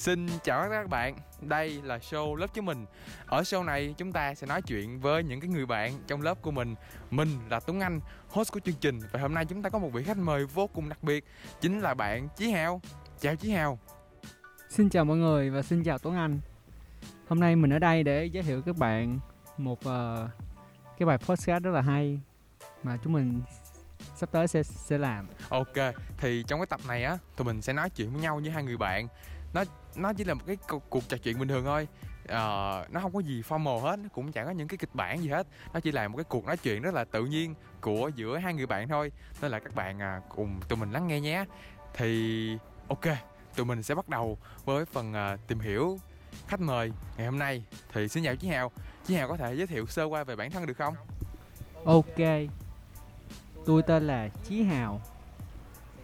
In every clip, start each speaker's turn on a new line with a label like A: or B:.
A: Xin chào các bạn, đây là show lớp chúng mình. Ở show này chúng ta sẽ nói chuyện với những cái người bạn trong lớp của mình. Mình là Tuấn Anh, host của chương trình. Và hôm nay chúng ta có một vị khách mời vô cùng đặc biệt Chính là bạn Chí Hào. Chào Chí Hào.
B: Xin chào mọi người và xin chào Tuấn Anh. Hôm nay mình ở đây để giới thiệu các bạn một uh, cái bài podcast rất là hay Mà chúng mình sắp tới sẽ sẽ làm.
A: Ok, thì trong cái tập này á Tụi mình sẽ nói chuyện với nhau như hai người bạn. Nó nó chỉ là một cái cuộc trò chuyện bình thường thôi. Uh, nó không có gì formal hết nó cũng chẳng có những cái kịch bản gì hết. Nó chỉ là một cái cuộc nói chuyện rất là tự nhiên của giữa hai người bạn thôi. Nên là các bạn uh, cùng tụi mình lắng nghe nhé. Thì ok tụi mình sẽ bắt đầu với phần uh, tìm hiểu khách mời ngày hôm nay. Thì xin chào chí hào. Chí hào có thể giới thiệu sơ qua về bản thân được không?
B: Ok. Tôi tên là chí hào.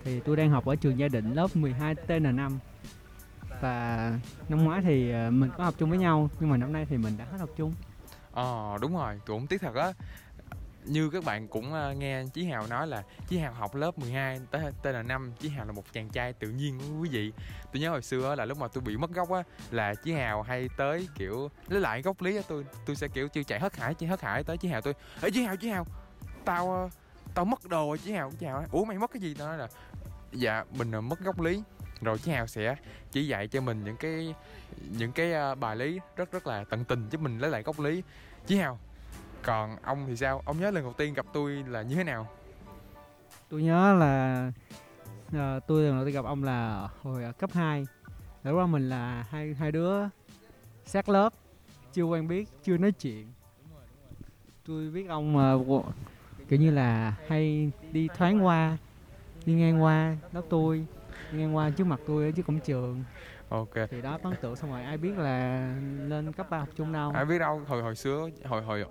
B: Thì tôi đang học ở trường gia định lớp 12 TN5 và năm ngoái thì ờ, mình có học chung với nhau, nhưng mà năm nay thì mình đã hết học chung.
A: Ờ đúng rồi tôi cũng tiếc thật á. Như các bạn cũng ờ, nghe Chí Hào nói là Chí Hào học lớp 12 tới tên là năm, Chí Hào là một chàng trai tự nhiên quý vị. Tôi nhớ hồi xưa là lúc mà tôi bị mất gốc á là Chí Hào hay tới, kiểu, lấy lại gốc lý á, tôi tôi sẽ, kiểu chưa chạy hất hải, chạy hất hải tới Chí Hào tôi, ê, Chí Hào Chí Hào, tao ờ, tao mất đồ rồi Chí Hào. Chí Hào ủa, mày mất cái gì? Tao nói là dạ mình mất gốc lý rồi chị Hào sẽ chỉ dạy cho mình những cái những cái ờ, bài lý rất rất là tận tình giúp mình lấy lại gốc lý. Chị Hào còn ông thì sao? Ông nhớ lần đầu tiên gặp tôi là như thế nào?
B: Tôi nhớ là uh, tôi lần đầu tiên gặp ông là hồi ở cấp 2 lúc đó mình là hai hai đứa sát lớp chưa quen biết chưa nói chuyện. Tôi biết ông uh, kiểu như là hay đi thoáng qua đi ngang qua lớp tôi ngang qua trước mặt tôi ở trước cổng trường.
A: Ok.
B: Thì đó ấn tượng xong rồi ai biết là lên cấp ba học chung đâu.
A: Ai biết đâu hồi hồi xưa hồi hồi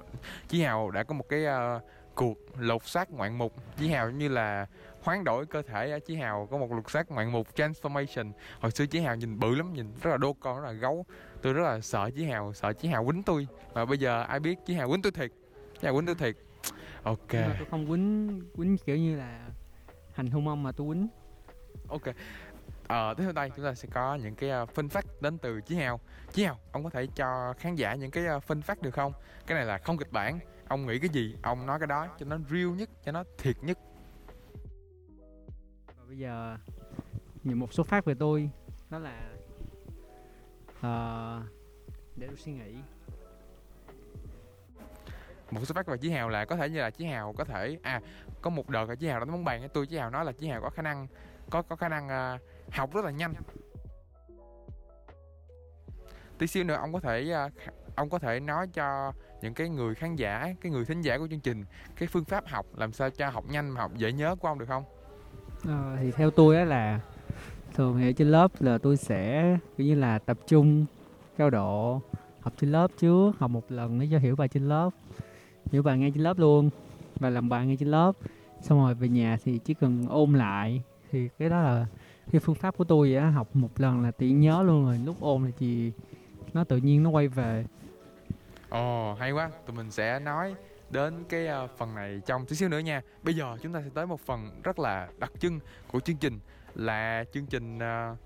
A: chí hào đã có một cái uh, cuộc lột xác ngoạn mục. Chí hào như là hoán đổi cơ thể chí hào có một lột xác ngoạn mục transformation. Hồi xưa chí hào nhìn bự lắm nhìn rất là đô con rất là gấu. Tôi rất là sợ chí hào sợ chí hào quýnh tôi. Mà bây giờ ai biết chí hào quýnh tôi thiệt. Chí hào quýnh tôi thiệt. Ok.
B: Nhưng mà tôi không quýnh quýnh kiểu như là hành hung ông mà tôi quýnh
A: ok. Ờ, tiếp theo đây chúng ta sẽ có những cái phân phát đến từ Chí Hào. Chí Hào, ông có thể cho khán giả những cái phân phát được không? Cái này là không kịch bản. Ông nghĩ cái gì, ông nói cái đó cho nó real nhất, cho nó thiệt nhất.
B: Và bây giờ những một số phát về tôi. Đó là uh, Để tôi suy nghĩ.
A: Một số phát về Chí Hào là có thể như là Chí Hào có thể À, có một đợt là Chí Hào đánh bóng bàn với tôi Chí Hào nói là Chí Hào có khả năng có có khả năng à, học rất là nhanh. Tí xíu nữa ông có thể à, ông có thể nói cho những cái người khán giả cái người thính giả của chương trình cái phương pháp học làm sao cho học nhanh mà học dễ nhớ của ông được không?
B: À, thì theo tôi á là thường thì ở trên lớp là tôi sẽ kiểu như là tập trung cao độ học trên lớp trước học một lần để cho hiểu bài trên lớp hiểu bài ngay trên lớp luôn và làm bài ngay trên lớp. Xong rồi về nhà thì chỉ cần ôn lại thì cái đó là cái phương pháp của tôi á học một lần là tự nhớ luôn rồi lúc ôn thì nó tự nhiên nó quay về.
A: Ồ oh, hay quá. Tụi mình sẽ nói đến cái uh, phần này trong tí xíu nữa nha. Bây giờ chúng ta sẽ tới một phần rất là đặc trưng của chương trình là chương trình uh,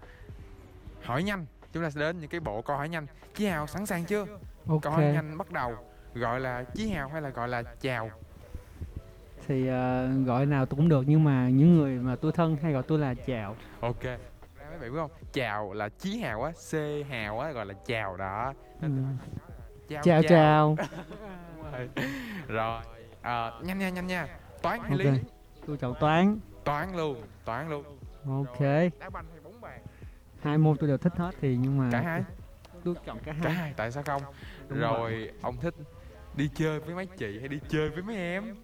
A: hỏi nhanh. Chúng ta sẽ đến những cái bộ câu hỏi nhanh. Chí hào sẵn sàng chưa? Okay. câu hỏi nhanh bắt đầu gọi là chí hào hay là gọi là chào
B: thì uh, gọi nào tôi cũng được nhưng mà những người mà tôi thân hay gọi tôi là chào.
A: Ok. Mấy bạn biết không? Chào là chí hào á c hào á gọi là chào đó. Ừ.
B: chào chào, chào.
A: rồi à, nhanh nha nhanh nha. Toán hay
B: okay. lý. Tôi chọn toán.
A: Toán luôn toán luôn.
B: Ok. Đá banh hay bóng bàn? Hai môn tôi đều thích hết thì nhưng mà
A: cả hai?
B: Tôi chọn cả hai.
A: Cả hai tại sao không? Đúng rồi, rồi ông thích đi chơi với mấy chị hay đi chơi với mấy em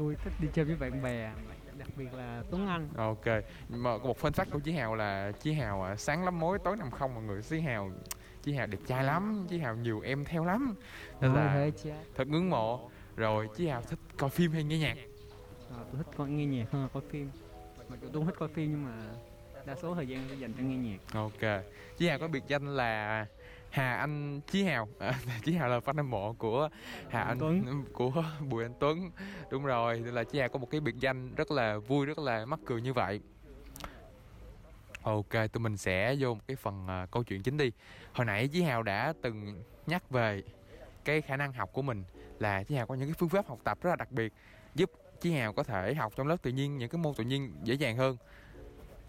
B: tôi thích đi chơi với bạn bè đặc biệt là Tuấn Anh.
A: Ok mà một phân phát của Chí Hào là Chí Hào à, sáng lắm mối tối nằm không mọi người Chí Hào Chí Hào đẹp trai lắm Chí Hào nhiều em theo lắm. Nên là thật ngưỡng mộ. Rồi Chí Hào thích coi phim hay nghe nhạc?
B: À, tôi thích coi nghe nhạc hơn coi phim. Dù tôi không thích coi phim nhưng mà đa số thời gian tôi dành cho nghe nhạc.
A: Ok Chí Hào có biệt danh là Hà Anh Chí Hào à, Chí Hào là fan hâm mộ của Hà Anh Tuấn của Bùi Anh Tuấn đúng rồi nên là Chí Hào có một cái biệt danh rất là vui rất là mắc cười như vậy Ok, tụi mình sẽ vô một cái phần à, câu chuyện chính đi. Hồi nãy Chí Hào đã từng nhắc về cái khả năng học của mình là Chí Hào có những cái phương pháp học tập rất là đặc biệt giúp Chí Hào có thể học trong lớp tự nhiên những cái môn tự nhiên dễ dàng hơn.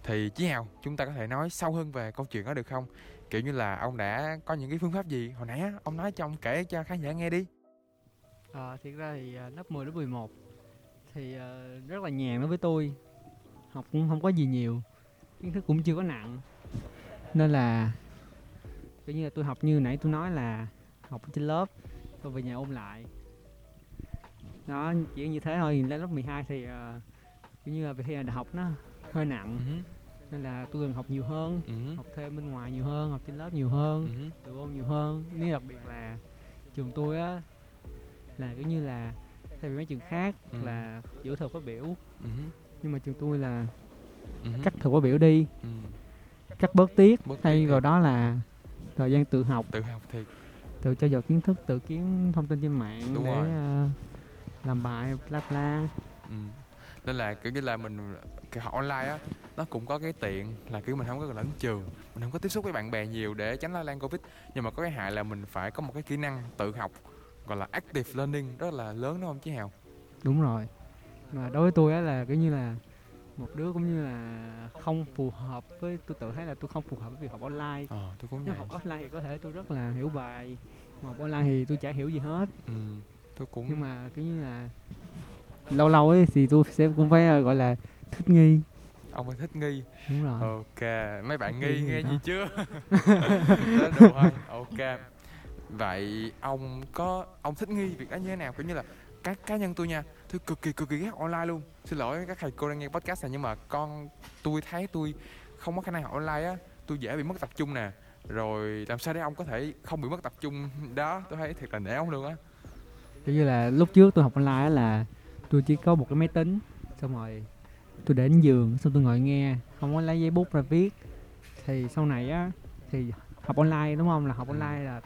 A: Thì Chí Hào, chúng ta có thể nói sâu hơn về câu chuyện đó được không? Kiểu như là ông đã có những cái phương pháp gì? Hồi nãy ông nói cho ông kể cho khán giả nghe đi.
B: Ờ, thiệt ra thì à, lớp 10, lớp 11 thì à, rất là nhàn đối với tôi. Học cũng không có gì nhiều kiến thức cũng chưa có nặng. Nên là kiểu như là tôi học như nãy tôi nói là học trên lớp tôi về nhà ôn lại. Đó chỉ như thế thôi. Lên lớp 12 thì à, kiểu như là về đại học nó hơi nặng.
A: Ừ,
B: nên là tôi cần học nhiều hơn
A: ừ,
B: học thêm bên ngoài nhiều hơn học trên lớp nhiều hơn
A: ừ,
B: tự ôn nhiều hơn nếu đặc biệt là trường tôi á là kiểu như là thay vì mấy trường khác
A: Ừ.
B: là giữa thời phát biểu
A: ừ,
B: nhưng mà trường tôi là
A: ừ,
B: cắt thời phát biểu đi
A: ừ.
B: cắt bớt tiết
A: Bớt
B: thay vào
A: đi.
B: đó là thời gian tự học
A: Tự học thiệt.
B: tự trao dồi kiến thức tự kiếm thông tin trên mạng
A: Đúng
B: để
A: rồi.
B: ờ, làm bài bla bla
A: Ừ. nên là kiểu như là mình cái học online á nó cũng có cái tiện là kiểu mình không có cần đến trường mình không có tiếp xúc với bạn bè nhiều để tránh lây lan covid. Nhưng mà có cái hại là mình phải có một cái kỹ năng tự học gọi là active learning rất là lớn đúng không chí hào?
B: Đúng rồi. Mà đối với tôi á là kiểu như là một đứa cũng như là không phù hợp với tôi tự thấy là tôi không phù hợp với việc học online.
A: Ờ tôi cũng
B: nếu
A: vậy.
B: học offline thì có thể tôi rất là hiểu bài mà học online thì tôi chả hiểu gì hết.
A: Ừ tôi cũng
B: nhưng mà kiểu như là lâu lâu ấy thì tôi sẽ cũng phải ờ, gọi là thích nghi.
A: Ông phải thích nghi.
B: Đúng rồi.
A: Ok mấy bạn nghi nghe
B: gì
A: chưa? Đó đủ thôi ok. Vậy ông có ông thích nghi việc đó như thế nào? Kiểu như là cá cá nhân tôi nha tôi cực kỳ cực kỳ ghét online luôn. Xin lỗi các thầy cô đang nghe podcast này nhưng mà con tôi thấy tôi không có khả năng học online á tôi dễ bị mất tập trung nè. Rồi làm sao để ông có thể không bị mất tập trung? Đó tôi thấy thiệt là nể ông luôn á.
B: Kiểu như là lúc trước tôi học online á là tôi chỉ có một cái máy tính xong rồi tôi để đến giường xong tôi ngồi nghe không có lấy giấy bút ra viết thì sau này á thì học online đúng không là học
A: Ừ.
B: online là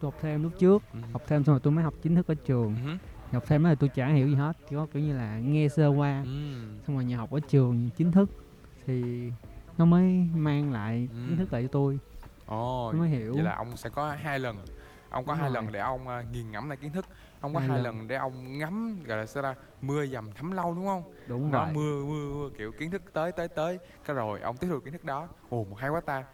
B: tôi học thêm lúc trước
A: ừ.
B: học thêm xong rồi tôi mới học chính thức ở trường
A: Ừ.
B: học thêm là tôi chả hiểu gì hết chỉ có kiểu như là nghe sơ qua
A: Ừ.
B: xong rồi nhà học ở trường chính thức thì nó mới mang lại
A: Ừ.
B: kiến thức lại cho tôi
A: Ồ,
B: mới hiểu
A: vậy là ông sẽ có hai lần ông có
B: Đúng
A: hai
B: rồi.
A: lần để ông à, nghiền ngẫm lại kiến thức ông có
B: Hai
A: hai
B: lần.
A: lần để ông ngắm gọi là sao ta mưa dầm thấm lâu đúng không?
B: Đúng
A: đó
B: rồi
A: mưa mưa mưa kiểu kiến thức tới tới tới. Cái rồi ông tiếp thu kiến thức đó. Ồ một hay quá ta.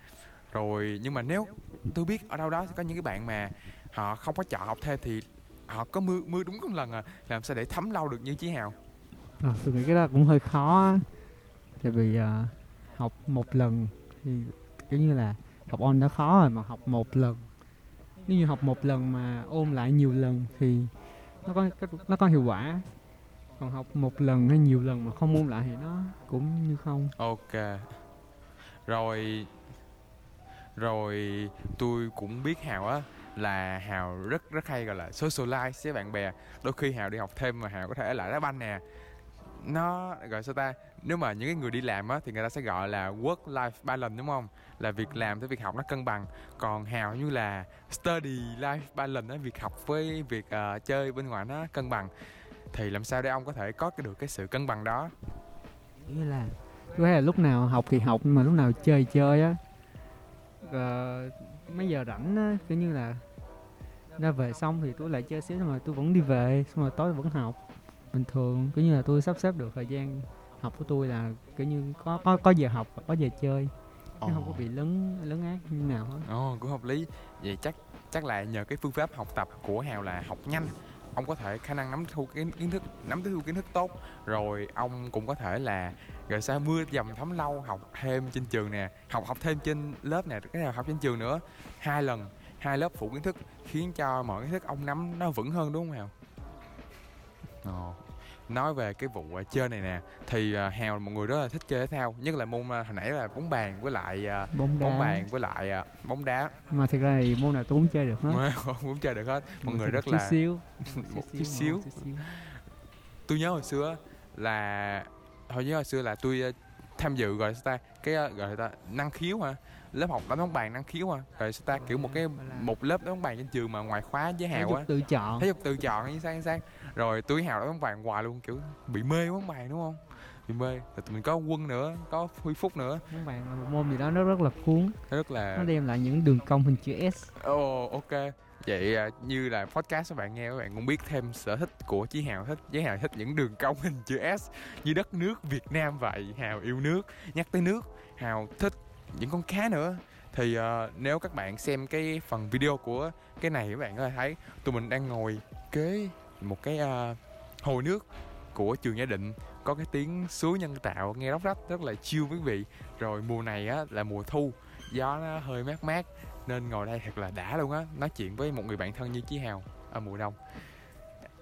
A: Rồi nhưng mà nếu tôi biết ở đâu đó sẽ có những cái bạn mà họ không có chọn học thêm thì họ có mưa mưa đúng một lần à. Làm sao để thấm lâu được như chí hào?
B: Ờ, tôi nghĩ cái đó cũng hơi khó á. tại vì à, học một lần thì kiểu như là học on đã khó rồi mà học một lần nếu như học một lần mà ôn lại nhiều lần thì nó có nó có hiệu quả. Còn học một lần hay nhiều lần mà không ôn lại thì nó cũng như không.
A: Ok. Rồi rồi tôi cũng biết hào á, là hào rất rất hay gọi là socialize với bạn bè. Đôi khi hào đi học thêm mà hào có thể lại đá banh nè nó gọi sao ta? Nếu mà những cái người đi làm á thì người ta sẽ gọi là work life balance đúng không? Là việc làm với việc học nó cân bằng. Còn hào như là study life balance á việc học với việc ờ, chơi bên ngoài nó cân bằng. Thì làm sao để ông có thể có được cái sự cân bằng đó?
B: Như là thấy là lúc nào học thì học nhưng mà lúc nào chơi chơi á. Ờ, mấy giờ rảnh á kiểu như là ra về xong thì tôi lại chơi xíu xong rồi tôi vẫn đi về xong rồi tối vẫn học bình thường kiểu như là tôi sắp xếp được thời gian học của tôi là kiểu như có có có giờ học và có giờ chơi chứ không có bị lấn lấn át như nào hết
A: Ồ, cũng hợp lý. Vậy chắc chắc là nhờ cái phương pháp học tập của Hào là học nhanh. Ông có thể khả năng nắm thu kiến, kiến thức, nắm thu kiến thức tốt. Rồi ông cũng có thể là rồi sao mưa dầm thấm lâu học thêm trên trường nè, học học thêm trên lớp nè, cái nào học trên trường nữa. Hai lần, hai lớp phụ kiến thức khiến cho mọi kiến thức ông nắm nó vững hơn đúng không Hào? Ồ. Nói về cái vụ ờ, chơi này nè thì ờ, Hào là một người rất là thích chơi thể thao, nhất là môn ờ, hồi nãy là bóng bàn với lại ờ,
B: bóng đá.
A: bóng bàn với lại ờ, bóng đá.
B: Mà thực ra thì môn nào tôi cũng chơi được hết.
A: Muốn chơi được hết. Mọi
B: Mà
A: người rất
B: chút
A: là
B: xíu.
A: Một chút xíu.
B: chút
A: tôi nhớ hồi xưa là hồi nhớ hồi xưa là tôi ờ, tham dự gọi ta? Cái ờ, gọi ta? Năng khiếu hả lớp học đánh bóng bàn năng khiếu hả rồi sao ta kiểu một cái một lớp đánh bóng bàn trên trường mà ngoài khóa với hào á.
B: tự chọn.
A: Thể dục tự chọn như sang sang rồi tôi với hào đánh bóng bàn hoài luôn kiểu bị mê bóng bàn đúng không? Bị mê. Rồi tụi mình có quân nữa có huy phúc nữa.
B: Bóng bàn là một môn gì đó nó rất là cuốn.
A: Rất là
B: nó đem lại những đường cong hình chữ S.
A: Ồ ok. Vậy à, như là podcast các bạn nghe các bạn cũng biết thêm sở thích của Chí Hào thích Chí Hào thích những đường cong hình chữ S. Như đất nước Việt Nam vậy Hào yêu nước. Nhắc tới nước Hào thích những con cá nữa. Thì uh, nếu các bạn xem cái phần video của cái này các bạn có thể thấy tụi mình đang ngồi kế một cái uh, hồ nước của trường Gia Định. Có cái tiếng suối nhân tạo nghe róc rách rất là chiêu quý vị. Rồi mùa này á là mùa thu gió nó hơi mát mát nên ngồi đây thật là đã luôn á. Nói chuyện với một người bạn thân như Chí Hào. Ở mùa đông.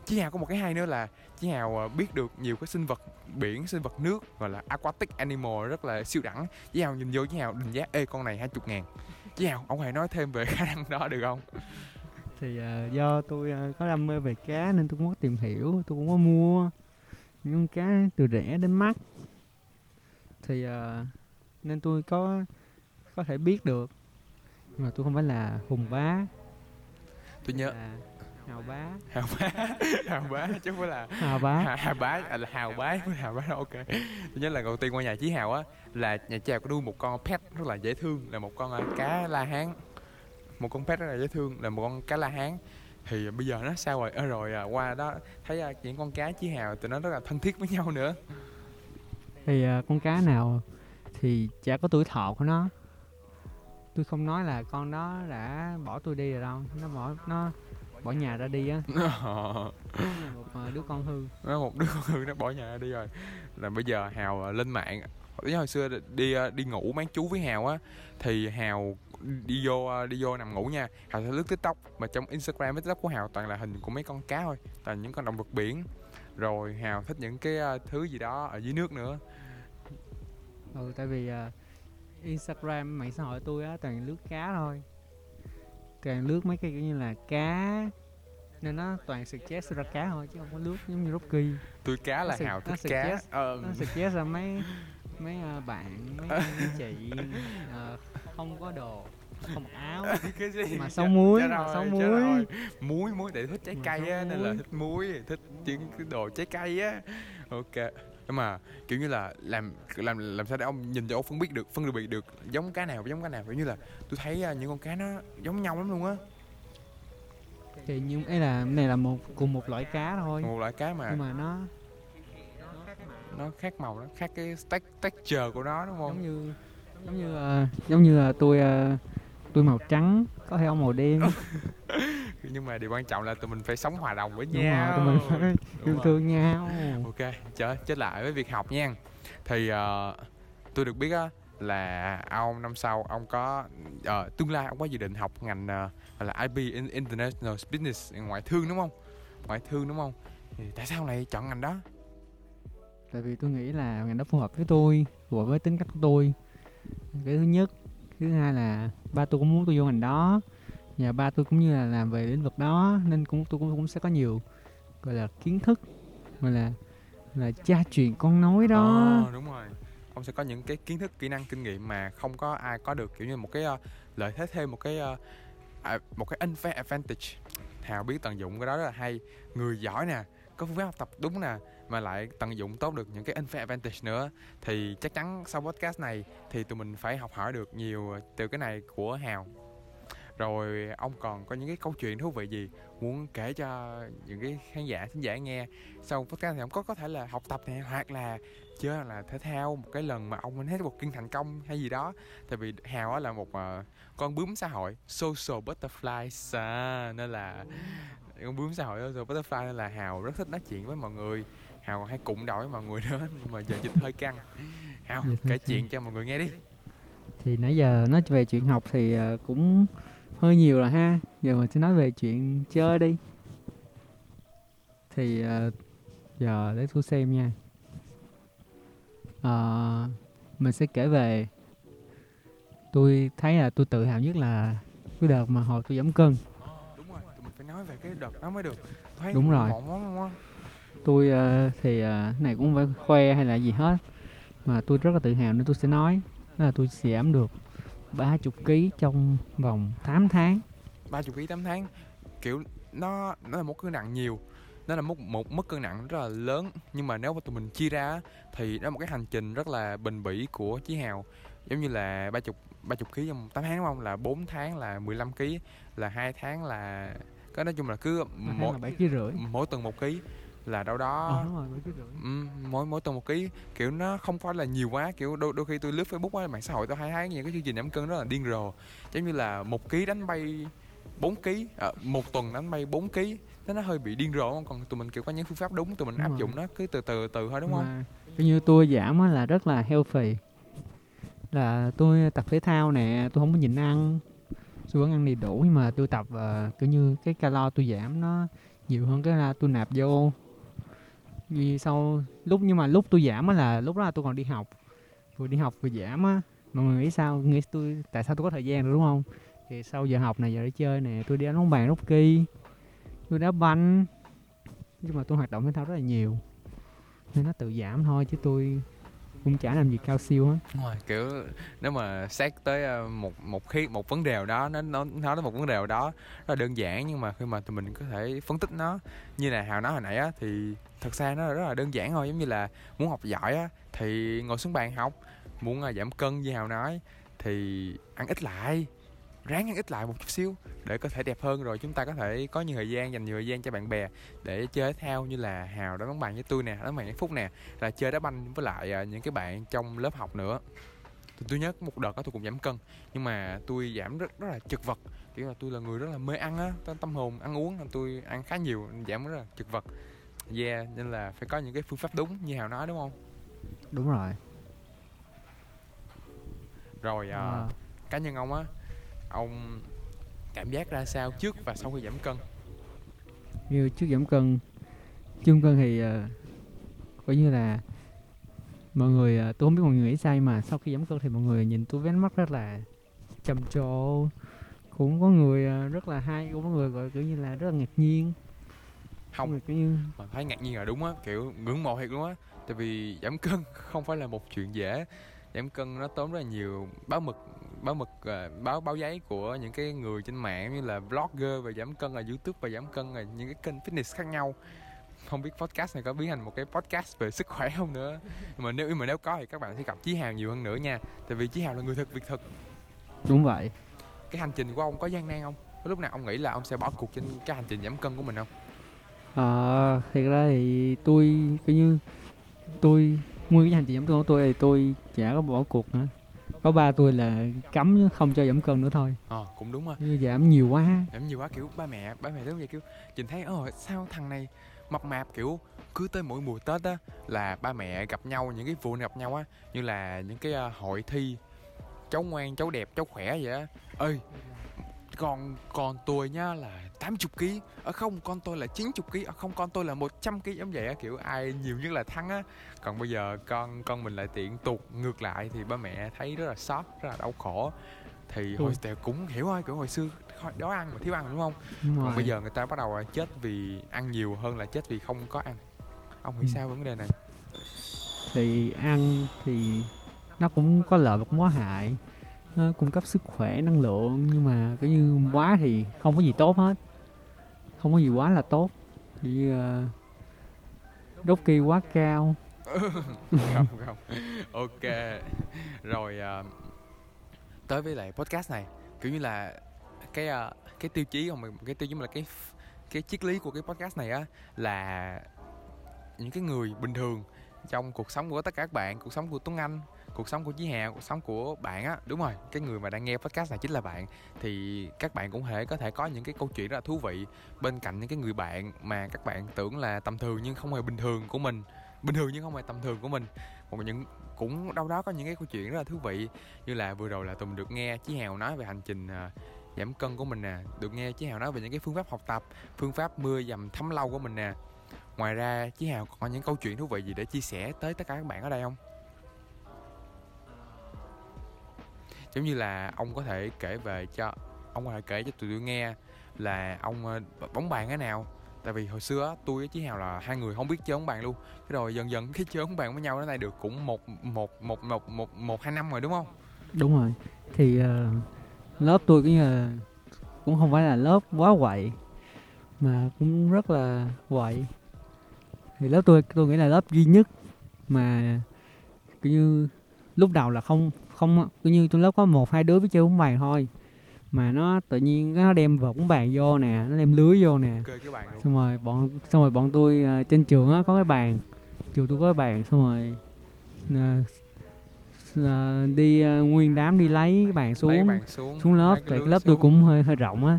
A: Chí Hào có một cái hay nữa là Chí Hào à, biết được nhiều cái sinh vật biển, sinh vật nước gọi là aquatic animal rất là siêu đẳng. Chí Hào nhìn vô Chí Hào định giá ê con này 20 ngàn. Chí Hào, ông hãy nói thêm về khả năng đó được không?
B: thì uh, do tôi uh, có đam mê về cá nên tôi cũng có tìm hiểu tôi cũng có mua. Những con cá từ rẻ đến mắc. Thì uh, nên tôi có có thể biết được. Mà tôi không phải là hùng bá
A: Tôi nhớ
B: là hào bá.
A: Hào bá. Hào bá chứ không phải là
B: hào bá.
A: Hào, hào bá à, là hào bá hào bá là ok. Tôi nhớ là đầu tiên qua nhà chí hào á là nhà chào có nuôi một con pet rất là dễ thương là một con uh, cá la hán. Một con pet rất là dễ thương là một con cá la hán. Thì bây giờ nó sao rồi? À, rồi à, qua đó thấy uh, những con cá chí hào tụi nó rất là thân thiết với nhau nữa.
B: Thì uh, con cá nào thì chả có tuổi thọ của nó. Tôi không nói là con đó đã bỏ tôi đi rồi đâu. Nó bỏ nó bỏ nhà ra đi á. Một ờ, đứa con hư.
A: nó một đứa con hư nó bỏ nhà đi rồi. Là bây giờ hào à, lên mạng. Hồi xưa đi à, đi ngủ mấy chú với hào á thì hào đi vô à, đi vô nằm ngủ nha. Hào sẽ lướt tiktok mà trong instagram với tiktok của hào toàn là hình của mấy con cá thôi toàn những con động vật biển. Rồi hào thích những cái thứ gì đó ở dưới nước nữa.
B: Ừ tại vì uh, instagram mạng xã hội tôi á toàn lướt cá thôi toàn lướt mấy cái kiểu như là cá. Nên nó toàn suggest ra cá thôi chứ không có lướt giống như Rocky
A: tôi cá là
B: Nó
A: hào thích cá
B: suggest-
A: ờ,
B: nó suggest ra mấy mấy uh, bạn mấy anh chị uh, không có đồ không áo.
A: Cái gì?
B: Mà sống muối
A: Chết
B: mà
A: chết
B: muối.
A: rồi. muối muối để thích trái
B: Mà
A: cây á nên là thích muối thích những cái đồ trái cây á. Ok nhưng mà kiểu như là làm làm làm sao để ông nhìn cho ông phân biết được phân biệt được giống cá nào với giống cá nào. Kiểu như là tôi thấy à, những con cá nó giống nhau lắm luôn á.
B: Thì nhưng ấy là này là một cùng một loại cá thôi.
A: Một loại cá mà.
B: Nhưng mà nó
A: nó khác màu nó khác cái tex- texture của nó đúng
B: giống
A: không
B: như giống như ờ, giống như là tôi ờ, tôi màu trắng có thể ông màu đen
A: nhưng mà điều quan trọng là tụi mình phải sống hòa đồng với
B: đúng
A: nhau.
B: rồi tụi mình phải yêu thương nhau.
A: Ok trở chết lại với việc học nha. Thì ờ, tôi được biết á là ông năm sau ông có ờ, tương lai ông có dự định học ngành gọi là IB In- International Business ngoại thương đúng không? Ngoại thương đúng không? Thì tại sao lại chọn ngành đó?
B: Tại vì tôi nghĩ là ngành đó phù hợp với tôi phù hợp với tính cách của tôi. Cái thứ nhất thứ hai là ba tôi cũng muốn tôi vô ngành đó nhà ba tôi cũng như là làm về lĩnh vực đó nên cũng tôi cũng cũng sẽ có nhiều gọi là kiến thức gọi là là cha truyền con nối đó.
A: À, đúng rồi. Ông sẽ có những cái kiến thức kỹ năng kinh nghiệm mà không có ai có được kiểu như một cái uh, lợi thế thêm một cái uh, một cái unfair advantage. Hào biết tận dụng cái đó rất là hay. Người giỏi nè có phương pháp học tập đúng nè mà lại tận dụng tốt được những cái unfair advantage nữa. Thì chắc chắn sau podcast này thì tụi mình phải học hỏi được nhiều từ cái này của hào rồi ông còn có những cái câu chuyện thú vị gì muốn kể cho những cái khán giả thính giả nghe? Sau podcast thì ông có có thể là học tập này hoặc là chơi là thể thao một cái lần mà ông thấy một kiên thành công hay gì đó. Tại vì hào á là một ờ, con bướm xã hội social butterfly à, nên là con bướm xã hội social butterfly nên là hào rất thích nói chuyện với mọi người. Hào còn hay cụng với mọi người nữa nhưng mà giờ dịch hơi căng. Hào
B: Dịch hơi
A: kể
B: căng.
A: chuyện cho mọi người nghe đi.
B: Thì nãy giờ nói về chuyện học thì ờ, cũng hơi nhiều rồi ha. Giờ mình sẽ nói về chuyện chơi đi. Thì ờ, giờ để tôi xem nha. Ờ, mình sẽ kể về. Tôi thấy là tôi tự hào nhất là cái đợt mà hồi tôi giảm cân.
A: Đúng rồi mình phải nói về cái đợt đó mới được. Thấy
B: Đúng rồi. tôi ờ, thì cái này cũng không phải khoe hay là gì hết. Mà tôi rất là tự hào nên tôi sẽ nói đó là tôi giảm được 30 kg trong vòng 8 tháng.
A: ba chục ký tám tháng kiểu nó nó là một cân nặng nhiều. Nó là một một mức cân nặng rất là lớn. Nhưng mà nếu mà tụi mình chia ra thì đó là một cái hành trình rất là bền bỉ của chí hào. Giống như là ba chục ba chục ký trong 8 tháng đúng không? Là 4 tháng là 15 ký là hai tháng là có nói chung là cứ
B: mỗi bảy ký rưỡi.
A: mỗi tuần một ký là đâu đó
B: ờ đúng rồi bảy ký rưỡi
A: Ừ, mỗi mỗi tuần một ký kiểu nó không phải là nhiều quá kiểu đôi đôi khi tôi lướt facebook á mạng xã hội tôi hay thấy những cái chương trình giảm cân rất là điên rồ. Giống như là một ký đánh bay 4 ký à, một tuần đánh bay 4 ký nó nó hơi bị điên rồ không? Còn tụi mình kiểu có những phương pháp đúng tụi mình
B: Đúng
A: áp
B: rồi.
A: dụng nó cứ từ từ từ thôi đúng không?
B: kiểu như tôi giảm á là rất là healthy. Là tôi tập thể thao nè tôi không có nhịn ăn. Tôi vẫn ăn đầy đủ nhưng mà tôi tập ờ, kiểu như cái calo tôi giảm nó nhiều hơn cái là tôi nạp vô vì sau lúc, nhưng mà lúc tôi giảm á là, lúc đó là tôi còn đi học. Vừa đi học vừa giảm á. Mọi người nghĩ sao, nghĩ tôi, tại sao tôi có thời gian được, đúng không? Thì sau giờ học này, giờ đi chơi nè, tôi đi đánh bóng bàn rocky tôi đá banh. Nhưng mà tôi hoạt động thể thao rất là nhiều. Nên nó tự giảm thôi, chứ tôi cũng chả làm gì cao siêu hết.
A: Đúng rồi, kiểu nếu mà xét tới ờ, một một khi một vấn đề nào đó nó nó nói tới một vấn đề nào đó rất là đơn giản nhưng mà khi mà tụi mình có thể phân tích nó như là hào nói hồi nãy á thì thật ra nó rất là đơn giản thôi giống như là muốn học giỏi á thì ngồi xuống bàn học muốn ờ, giảm cân như hào nói thì ăn ít lại ráng ăn ít lại một chút xíu để có thể đẹp hơn rồi. Chúng ta có thể có nhiều thời gian dành nhiều thời gian cho bạn bè để chơi thể thao như là hào đã bóng bàn với tôi nè đá bàn với phúc nè là chơi đá banh với lại ờ, những cái bạn trong lớp học nữa. Thì tôi nhớ một đợt đó tôi cũng giảm cân nhưng mà tôi giảm rất rất là chật vật. Kiểu là tôi là người rất là mê ăn á tâm- hồn ăn uống nên tôi ăn khá nhiều giảm rất là chật vật. Yeah nên là phải có những cái phương pháp đúng như hào nói đúng không?
B: Đúng rồi.
A: Rồi ờ,
B: Ờ,
A: cá nhân ông á ông cảm giác ra sao trước và sau khi giảm cân?
B: Như trước giảm cân giảm cân thì uh, coi như là mọi người ờ, tôi không biết mọi người nghĩ nhưng mà sau khi giảm cân thì mọi người nhìn tôi với ánh mắt rất là trầm trồ. Cũng có người ờ, rất là hay cũng có người gọi kiểu như là rất là ngạc nhiên.
A: Không
B: kiểu như
A: mà thấy ngạc nhiên là đúng á kiểu ngưỡng mộ thiệt luôn á. Tại vì giảm cân không phải là một chuyện dễ. Giảm cân nó tốn rất là nhiều báo mực báo mực à, báo báo giấy của những cái người trên mạng như là vlogger về giảm cân là youtube và giảm cân là những cái kênh fitness khác nhau. Không biết podcast này có biến thành một cái podcast về sức khỏe không nữa. Mà nếu mà nếu có thì các bạn sẽ gặp chí hào nhiều hơn nữa nha. Tại vì chí hào là người thực việc thực
B: đúng vậy.
A: Cái hành trình của ông có gian nan không? Có lúc nào ông nghĩ là ông sẽ bỏ cuộc trên cái hành trình giảm cân của mình không?
B: Ờ, thiệt ra thì tôi kiểu như tôi nguyên cái hành trình giảm cân của tôi thì tôi chả có bỏ cuộc nữa có ba tôi là cấm không cho giảm cân nữa thôi.
A: Ờ cũng đúng rồi.
B: Như giảm nhiều quá.
A: Em nhiều quá kiểu ba mẹ ba mẹ đúng vậy kiểu nhìn thấy ờ sao thằng này mập mạp? Kiểu cứ tới mỗi mùa tết á là ba mẹ gặp nhau những cái vụ gặp nhau á như là những cái ờ, hội thi cháu ngoan cháu đẹp cháu khỏe vậy á. Ơi con con tôi nhá là 80 kg ở không con tôi là 90 kg ở không con tôi là 100 kg giống vậy á kiểu ai nhiều nhất là thắng á. Còn bây giờ con con mình lại tiện tụt ngược lại thì ba mẹ thấy rất là sót rất là đau khổ. Thì hồi
B: Ừ.
A: cũng hiểu thôi kiểu hồi xưa đói ăn mà thiếu ăn đúng không?
B: Đúng
A: còn
B: rồi.
A: bây giờ người ta bắt đầu là chết vì ăn nhiều hơn là chết vì không có ăn. Ông nghĩ
B: Ừ.
A: sao vấn đề này?
B: Thì ăn thì nó cũng có lợi và cũng có hại cung cấp sức khỏe năng lượng nhưng mà kiểu như quá thì không có gì tốt hết. Không có gì quá là tốt. Vì uh, ờ, đốt kỳ quá cao.
A: Không không. Ok. Rồi uh, tới với lại podcast này. Kiểu như là cái uh, cái tiêu chí không cái tiêu chí mà là cái cái triết lý của cái podcast này á là những cái người bình thường trong cuộc sống của tất cả các bạn cuộc sống của Tuấn Anh cuộc sống của Chí Hà cuộc sống của bạn á. Đúng rồi cái người mà đang nghe podcast này chính là bạn. Thì các bạn cũng thể có thể có những cái câu chuyện rất là thú vị bên cạnh những cái người bạn mà các bạn tưởng là tầm thường nhưng không hề bình thường của mình. Bình thường nhưng không hề tầm thường của mình. Một những cũng đâu đó có những cái câu chuyện rất là thú vị. Như là vừa rồi là tùng được nghe chí hào nói về hành trình à, giảm cân của mình nè được nghe chí hào nói về những cái phương pháp học tập phương pháp mưa dầm thấm lâu của mình nè ngoài ra chí hào còn có những câu chuyện thú vị gì để chia sẻ tới tất cả các bạn ở đây không? Giống như là ông có thể kể về cho ông có thể kể cho tụi tôi nghe là ông ờ, bóng bàn thế nào. Tại vì hồi xưa tôi với chí hào là hai người không biết chơi bóng bàn luôn. Cái rồi dần dần cái chơi bóng bàn với nhau đến nay được cũng một một một một một một hai năm rồi đúng không?
B: Đúng rồi. Thì uh, lớp tôi cũng là cũng không phải là lớp quá quậy mà cũng rất là quậy thì lớp tôi tôi nghĩ là lớp duy nhất mà kiểu như lúc đầu là không không kiểu như trong lớp có một hai đứa biết chơi bóng bàn thôi. Mà nó tự nhiên nó đem vợt bóng bàn vô nè nó đem lưới vô nè. Xong rồi bọn xong rồi bọn tôi ờ, trên trường á có cái bàn trường tôi có cái bàn xong rồi ờ, ờ, đi ờ, nguyên đám đi lấy cái bàn xuống
A: lấy bàn xuống
B: xuống lớp. tại lớp tôi
A: xuống.
B: cũng hơi hơi rộng á.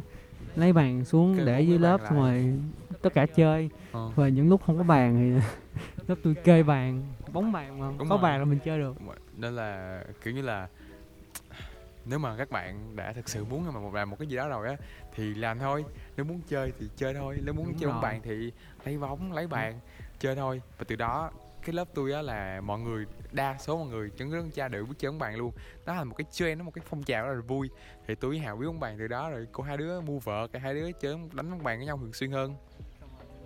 B: Lấy bàn xuống
A: Kê
B: để dưới lớp xong rồi tất cả chơi.
A: Ờ.
B: và những lúc không có bàn thì lớp tôi kê bàn bóng bàn mà
A: Đúng
B: có
A: rồi.
B: bàn là mình chơi được.
A: Nên là kiểu như là nếu mà các bạn đã thực sự muốn mà một làm một cái gì đó rồi á thì làm thôi. Nếu muốn chơi thì chơi thôi. Nếu muốn
B: Đúng
A: chơi bóng bàn thì lấy bóng lấy bàn chơi thôi. Và từ đó cái lớp tôi á là mọi người đa số mọi người đứa con cha đều biết chơi bóng bàn luôn. Đó là một cái trend nó một cái phong trào rất là vui. Thì tôi với hào biết bóng bàn từ đó rồi cô hai đứa mua vợ cái hai đứa chơi đánh bóng bàn với nhau thường xuyên hơn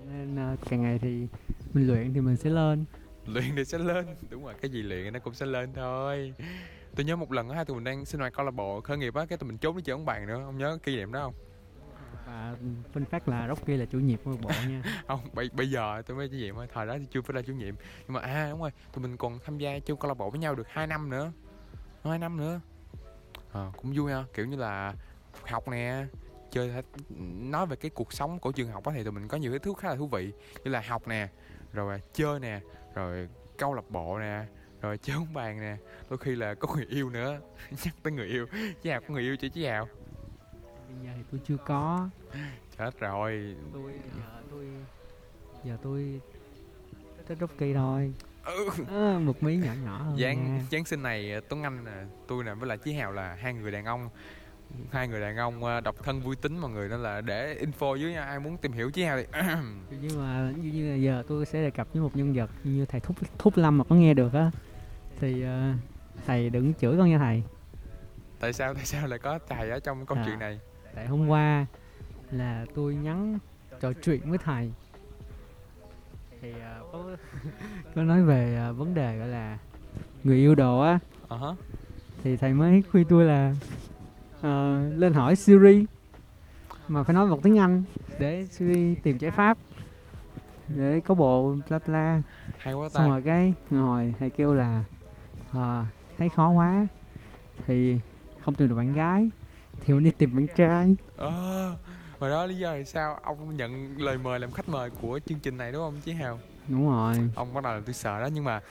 B: nên ờ, càng ngày thì mình luyện thì mình sẽ lên.
A: Luyện thì sẽ lên. Đúng rồi cái gì luyện nó cũng sẽ lên thôi. Tôi nhớ một lần á hai tụi mình đang sinh hoạt câu lạc bộ khởi nghiệp á cái tụi mình trốn đi chơi bóng bàn nữa. Ông nhớ kỷ niệm đó không?
B: Và phân phát là Rocky là chủ nhiệm lạc bộ nha.
A: Không bây, bây giờ tôi mới chủ nhiệm thời đó thì chưa phải là chủ nhiệm. Nhưng mà à đúng rồi tụi mình còn tham gia chung câu lạc bộ với nhau được 2 năm nữa. Hai năm nữa. Ờ, cũng vui ha kiểu như là học nè chơi nói về cái cuộc sống của trường học á thì tụi mình có nhiều cái thứ khá là thú vị như là học nè rồi chơi nè rồi câu lạc bộ nè rồi chơi bóng bàn nè đôi khi là có người yêu nữa nhắc tới người yêu chứ hào có người yêu chưa chứ hào
B: bây giờ thì tôi chưa có.
A: Chết rồi.
B: Tôi giờ tôi giờ tôi thích Rocky thôi
A: ừ.
B: à, một mí nhỏ nhỏ hơn
A: Giáng. Giáng sinh này ờ, Tuấn Anh nè, tôi nè với lại Chí Hào là hai người đàn ông hai người đàn ông ờ, độc thân vui tính mọi người nên là để info dưới nha. Ai muốn tìm hiểu Chí Hào thì
B: nhưng mà như như là giờ tôi sẽ đề cập với một nhân vật như thầy thúc thúc lâm mà có nghe được á. Thì ờ, thầy đừng chửi con nha thầy.
A: Tại sao tại sao lại có thầy ở trong câu
B: À.
A: chuyện này?
B: tại hôm qua là tôi nhắn trò chuyện với thầy. Thì ờ, có có nói về vấn đề gọi là người yêu đồ á.
A: Hả
B: thì thầy mới khuyên tôi là ờ, lên hỏi Siri mà phải nói một tiếng Anh để Siri tìm giải pháp để có bộ bla bla.
A: Hay quá
B: xong
A: ta
B: rồi cái ngồi thầy kêu là ờ, thấy khó quá. Thì không tìm được bạn gái thì mình đi tìm bạn trai.
A: Ờ và đó lý do là sao? Ông nhận lời mời làm khách mời của chương trình này đúng không Chí Hào?
B: Đúng rồi.
A: Ông bắt đầu là tôi sợ đó nhưng mà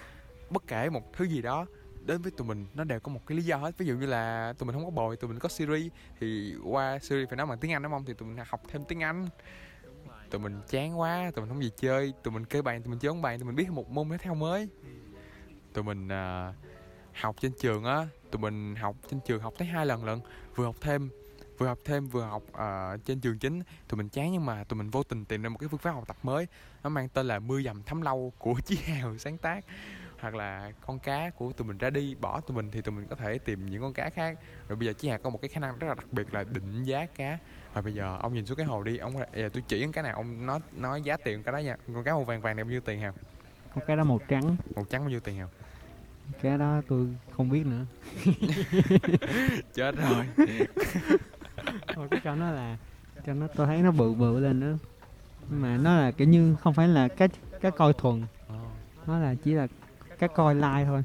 A: bất kể một thứ gì đó đến với tụi mình nó đều có một cái lý do hết. Ví dụ như là tụi mình không có bồi tụi mình có Siri thì qua Siri phải nói bằng tiếng Anh đúng không? Thì tụi mình học thêm tiếng Anh. Tụi mình chán quá tụi mình không gì chơi tụi mình kêu bàn tụi mình chơi bóng bàn tụi mình biết một môn thể thao mới. Tụi mình uh, học trên trường á tụi mình học trên trường học tới hai lần lận vừa học thêm vừa học thêm vừa học uh, trên trường chính. Tụi mình chán nhưng mà tụi mình vô tình tìm ra một cái phương pháp học tập mới. Nó mang tên là mưa dầm thấm lâu của Chí Hào sáng tác hoặc là con cá của tụi mình ra đi bỏ tụi mình thì tụi mình có thể tìm những con cá khác. Rồi bây giờ Chí Hào có một cái khả năng rất là đặc biệt là định giá cá. Và bây giờ ông nhìn xuống cái hồ đi ông giờ tôi chỉ cái nào ông nói nói giá tiền cái đó nha. Con cá màu vàng vàng này bao nhiêu tiền Hào
B: con cái đó màu trắng.
A: Màu trắng bao nhiêu tiền Hào
B: cái đó tôi không biết nữa.
A: Chết rồi.
B: Thôi cái cho nó là cho nó tôi thấy nó bự bự lên nữa nhưng mà nó là kiểu như không phải là cá cá coi thuần.
A: Ờ,
B: nó là chỉ là cái coi lai thôi.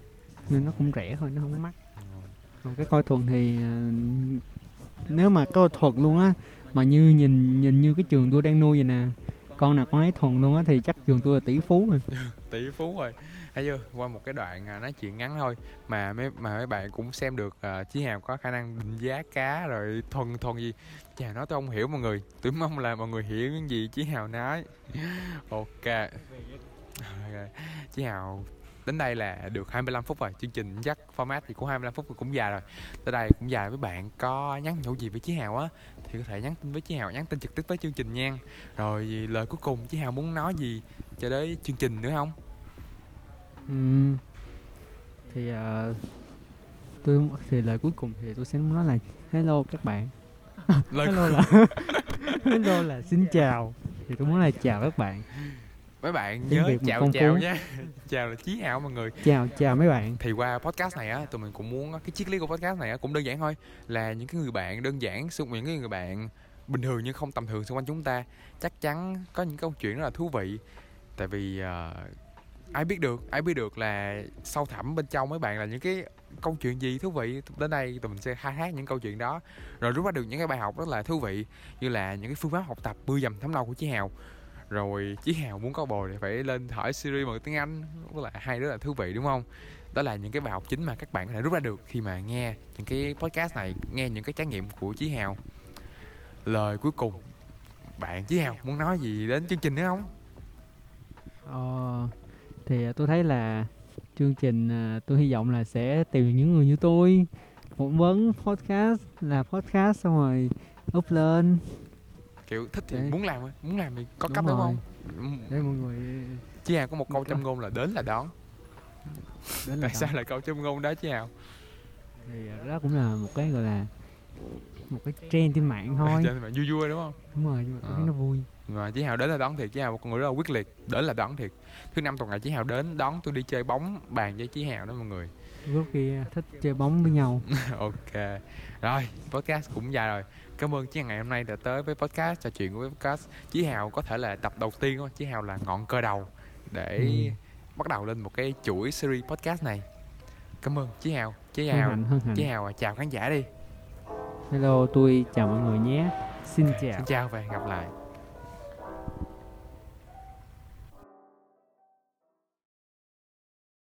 B: Nên nó cũng rẻ thôi nó không có mắc. Còn cái coi thuần thì ờ, nếu mà coi thuật luôn á mà như nhìn nhìn như cái trường tôi đang nuôi vậy nè con nào con ấy thuần luôn á thì chắc trường tôi là tỷ phú rồi.
A: Tỷ phú rồi. Thấy chưa? Qua một cái đoạn à, nói chuyện ngắn thôi. Mà mấy mà mấy bạn cũng xem được à, chí hào có khả năng định giá cá rồi thuần thuần gì. Chà nói tôi không hiểu mọi người. Tôi mong là mọi người hiểu những gì chí hào nói. Ok. Ok. chí hào đến đây là được 25 phút rồi. Chương trình chắc format thì cũng 25 phút cũng dài rồi. Tới đây cũng dài với bạn có nhắn nhủ gì với chí hào á thì có thể nhắn tin với chí hào nhắn tin trực tiếp với chương trình nha. Rồi lời cuối cùng chí hào muốn nói gì cho đến chương trình nữa không?
B: Ừm. thì ờ, tôi thì lời cuối cùng thì tôi sẽ nói là hello các bạn. Hello là hello là xin chào. Thì tôi muốn là chào các bạn
A: mấy bạn
B: Tiếng
A: nhớ
B: Việt
A: chào
B: phong
A: chào
B: phú.
A: nha. Chào là chí hào mọi người.
B: Chào chào mấy bạn.
A: Thì qua podcast này á tụi mình cũng muốn cái triết lý của podcast này á cũng đơn giản thôi là những cái người bạn đơn giản xung những cái người bạn bình thường nhưng không tầm thường xung quanh chúng ta chắc chắn có những câu chuyện rất là thú vị. Tại vì uh, ai biết được ai biết được là sâu thẳm bên trong mấy bạn là những cái câu chuyện gì thú vị. Đến đây tụi mình sẽ khai thác những câu chuyện đó rồi rút ra được những cái bài học rất là thú vị như là những cái phương pháp học tập mưa dầm thấm lâu của chí hào rồi chí hào muốn có bồ thì phải lên hỏi siri bằng tiếng anh. Rất là hay rất là thú vị đúng không? Đó là những cái bài học chính mà các bạn có thể rút ra được khi mà nghe những cái podcast này nghe những cái trải nghiệm của chí hào. Lời cuối cùng bạn chí hào muốn nói gì đến chương trình nữa không?
B: Ờ, thì à, tôi thấy là chương trình à, tôi hy vọng là sẽ tìm những người như tôi phỏng vấn podcast là podcast xong rồi up lên
A: kiểu thích thì
B: Đấy.
A: muốn làm muốn làm thì có
B: Đúng
A: cấp đúng
B: rồi.
A: không?
B: Để mọi người
A: chí hào có một câu châm ngôn là đến là đón.
B: Đến là
A: tại sao lại câu châm ngôn đó chí hào?
B: Thì đó cũng là một cái gọi là một cái trend trên mạng thôi.
A: nên mà vui vui đúng không?
B: Đúng rồi nhưng mà tôi thấy
A: Ờ.
B: nó vui.
A: Mà chí hào đến là đón thiệt chí hào một con người rất là quyết liệt đến là đón thiệt. Thứ năm tuần này chí hào đến đón tôi đi chơi bóng bàn với chí hào đó mọi người.
B: Group kia thích chơi bóng với nhau.
A: Ok. Rồi podcast cũng dài rồi cảm ơn chí hào ngày hôm nay đã tới với podcast trò chuyện với podcast. Chí hào có thể là tập đầu tiên thôi chí hào là ngọn cơ đầu để
B: Ừ.
A: bắt đầu lên một cái chuỗi series podcast này. Cảm ơn chí hào. Chí
B: hân
A: hào
B: hạnh hân hạnh.
A: Chí hào chào khán giả đi.
B: Hello tôi chào mọi người nhé. Xin chào.
A: xin chào và hẹn gặp lại